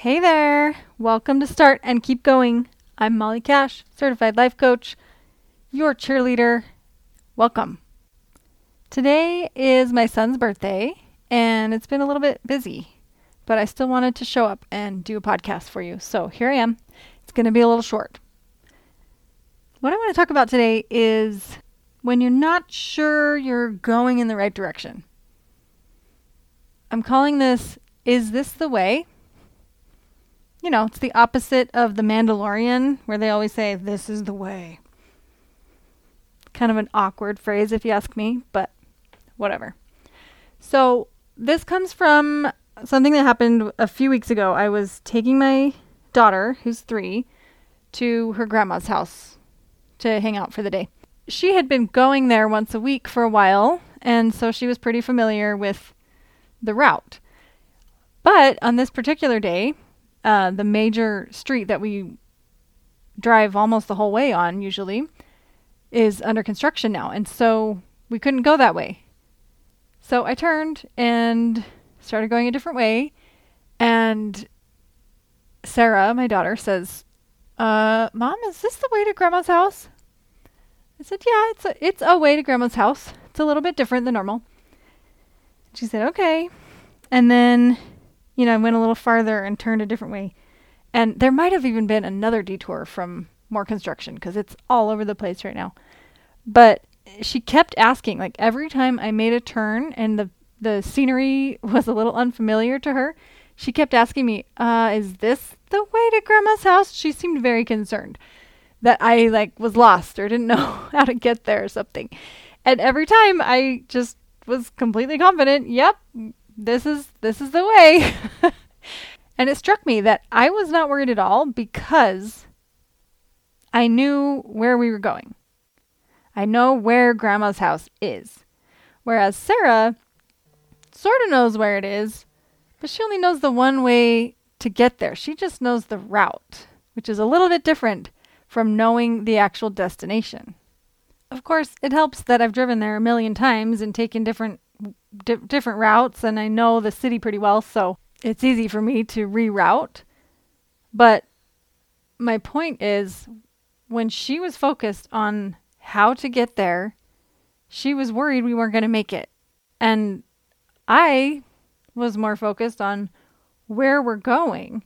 Hey there! Welcome to Start and Keep Going. I'm Molly Cash, certified life coach, your cheerleader. Welcome. Today is my son's birthday, and it's been a little bit busy, but I still wanted to show up and do a podcast for you. So here I am. It's going to be a little short. What I want to talk about today is when you're not sure you're going in the right direction. I'm calling this Is This the Way? You know, it's the opposite of The Mandalorian, where they always say, This is the way. Kind of an awkward phrase, if you ask me, but whatever. So, this comes from something that happened a few weeks ago. I was taking my daughter, who's three, to her grandma's house to hang out for the day. She had been going there once a week for a while, and so she was pretty familiar with the route. But on this particular day, uh, the major street that we drive almost the whole way on usually is under construction now. And so we couldn't go that way. So I turned and started going a different way. And Sarah, my daughter, says, uh, Mom, is this the way to Grandma's house? I said, Yeah, it's a, it's a way to Grandma's house. It's a little bit different than normal. She said, Okay. And then, you know, I went a little farther and turned a different way. And there might have even been another detour from more construction because it's all over the place right now. But she kept asking, like every time I made a turn and the the scenery was a little unfamiliar to her, she kept asking me, uh, is this the way to grandma's house? She seemed very concerned that I like was lost or didn't know how to get there or something. And every time I just was completely confident, yep, this is this is the way. and it struck me that I was not worried at all because I knew where we were going. I know where grandma's house is. Whereas Sarah sort of knows where it is, but she only knows the one way to get there. She just knows the route, which is a little bit different from knowing the actual destination. Of course, it helps that I've driven there a million times and taken different di- different routes and I know the city pretty well, so it's easy for me to reroute. But my point is when she was focused on how to get there, she was worried we weren't going to make it. And I was more focused on where we're going.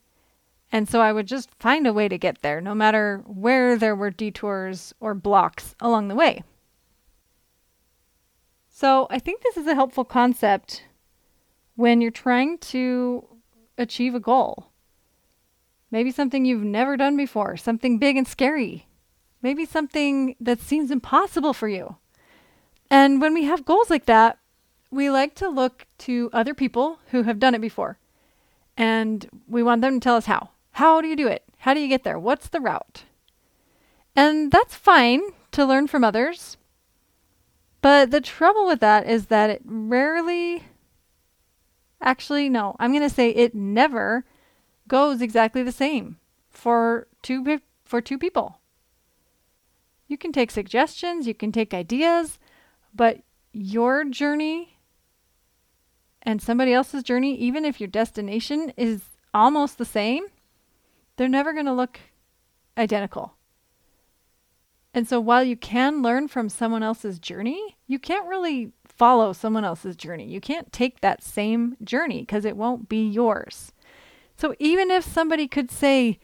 And so I would just find a way to get there, no matter where there were detours or blocks along the way. So I think this is a helpful concept when you're trying to achieve a goal. Maybe something you've never done before, something big and scary. Maybe something that seems impossible for you. And when we have goals like that, we like to look to other people who have done it before. And we want them to tell us how. How do you do it? How do you get there? What's the route? And that's fine to learn from others. But the trouble with that is that it rarely, actually, no, I'm going to say it never goes exactly the same for two, for two people. You can take suggestions, you can take ideas, but your journey and somebody else's journey, even if your destination is almost the same, they're never going to look identical. And so while you can learn from someone else's journey, you can't really follow someone else's journey. You can't take that same journey because it won't be yours. So even if somebody could say,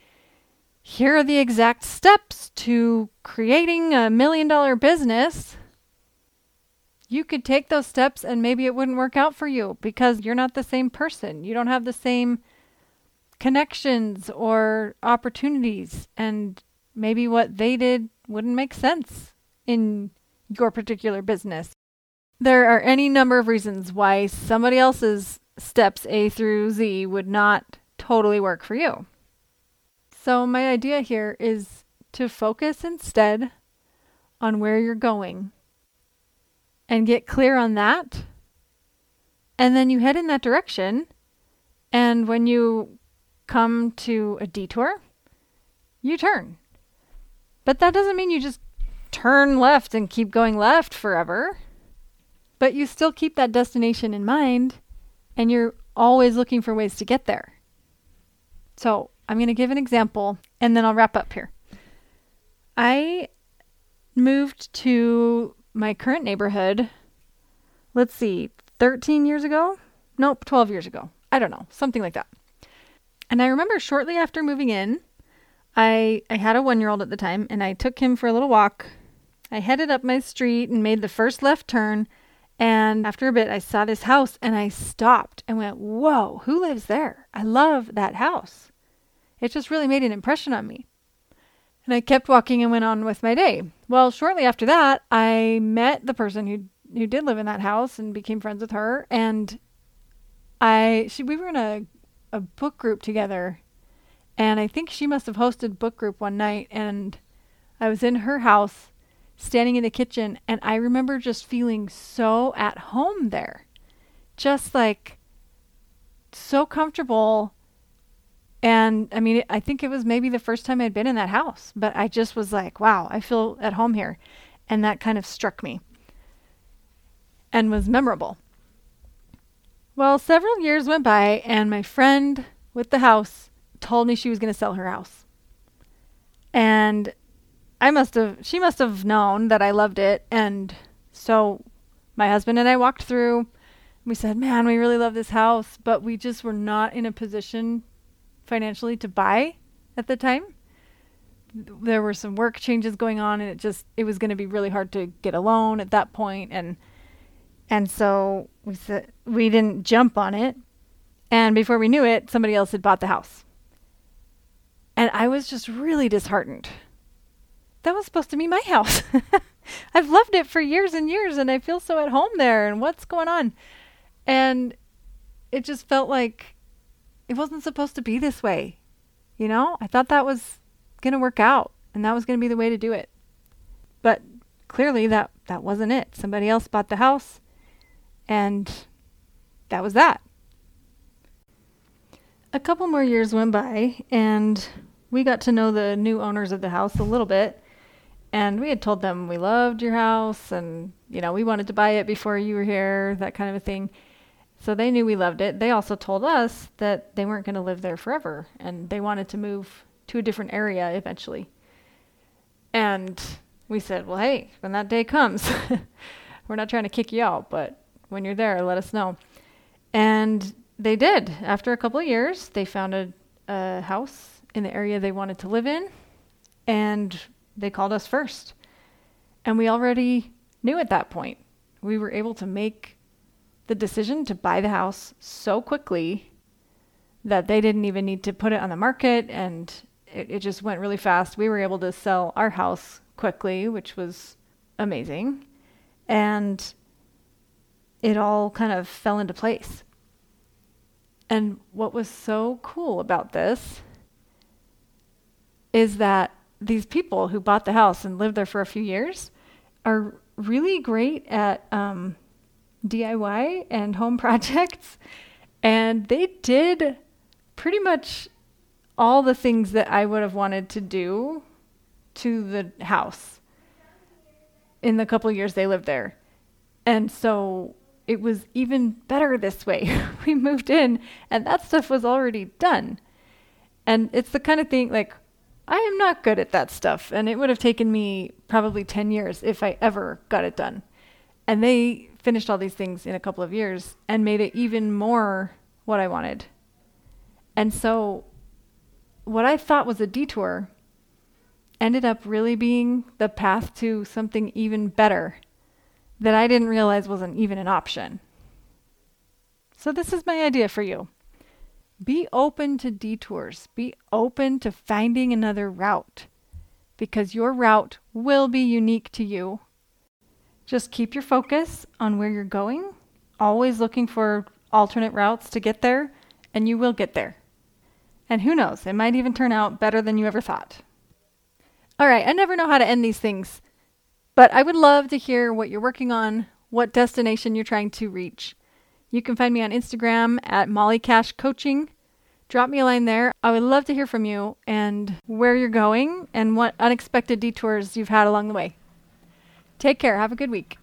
here are the exact steps to creating a million dollar business, you could take those steps and maybe it wouldn't work out for you because you're not the same person. You don't have the same connections or opportunities. And maybe what they did wouldn't make sense in your particular business. There are any number of reasons why somebody else's steps A through Z would not totally work for you. So, my idea here is to focus instead on where you're going and get clear on that. And then you head in that direction. And when you come to a detour, you turn. But that doesn't mean you just turn left and keep going left forever. But you still keep that destination in mind and you're always looking for ways to get there. So I'm going to give an example and then I'll wrap up here. I moved to my current neighborhood, let's see, 13 years ago? Nope, 12 years ago. I don't know, something like that. And I remember shortly after moving in, I I had a 1-year-old at the time and I took him for a little walk. I headed up my street and made the first left turn and after a bit I saw this house and I stopped and went, "Whoa, who lives there? I love that house." It just really made an impression on me. And I kept walking and went on with my day. Well, shortly after that, I met the person who who did live in that house and became friends with her and I she we were in a a book group together and I think she must have hosted book group one night and I was in her house standing in the kitchen and I remember just feeling so at home there. Just like so comfortable and I mean, I think it was maybe the first time I'd been in that house, but I just was like, wow, I feel at home here. And that kind of struck me and was memorable. Well, several years went by, and my friend with the house told me she was going to sell her house. And I must have, she must have known that I loved it. And so my husband and I walked through. We said, man, we really love this house, but we just were not in a position financially to buy at the time. There were some work changes going on, and it just it was going to be really hard to get a loan at that point, and and so we said we didn't jump on it, and before we knew it, somebody else had bought the house, and I was just really disheartened. That was supposed to be my house. I've loved it for years and years, and I feel so at home there. And what's going on? And it just felt like it wasn't supposed to be this way. You know, I thought that was going to work out and that was going to be the way to do it. But clearly that that wasn't it. Somebody else bought the house and that was that. A couple more years went by and we got to know the new owners of the house a little bit. And we had told them we loved your house and, you know, we wanted to buy it before you were here, that kind of a thing. So they knew we loved it. They also told us that they weren't going to live there forever and they wanted to move to a different area eventually. And we said, well, hey, when that day comes, we're not trying to kick you out, but when you're there, let us know. And they did. After a couple of years, they found a, a house in the area they wanted to live in and they called us first. And we already knew at that point. We were able to make the decision to buy the house so quickly that they didn't even need to put it on the market and it, it just went really fast. We were able to sell our house quickly, which was amazing. And it all kind of fell into place. And what was so cool about this is that these people who bought the house and lived there for a few years are really great at um, DIY and home projects. And they did pretty much all the things that I would have wanted to do to the house in the couple years they lived there. And so it was even better this way. we moved in and that stuff was already done. And it's the kind of thing like I am not good at that stuff and it would have taken me probably 10 years if I ever got it done. And they finished all these things in a couple of years and made it even more what I wanted. And so, what I thought was a detour ended up really being the path to something even better that I didn't realize wasn't even an option. So, this is my idea for you. Be open to detours, be open to finding another route because your route will be unique to you just keep your focus on where you're going, always looking for alternate routes to get there, and you will get there. And who knows, it might even turn out better than you ever thought. All right, I never know how to end these things, but I would love to hear what you're working on, what destination you're trying to reach. You can find me on Instagram at Molly Cash Coaching. Drop me a line there. I would love to hear from you and where you're going and what unexpected detours you've had along the way. Take care. Have a good week.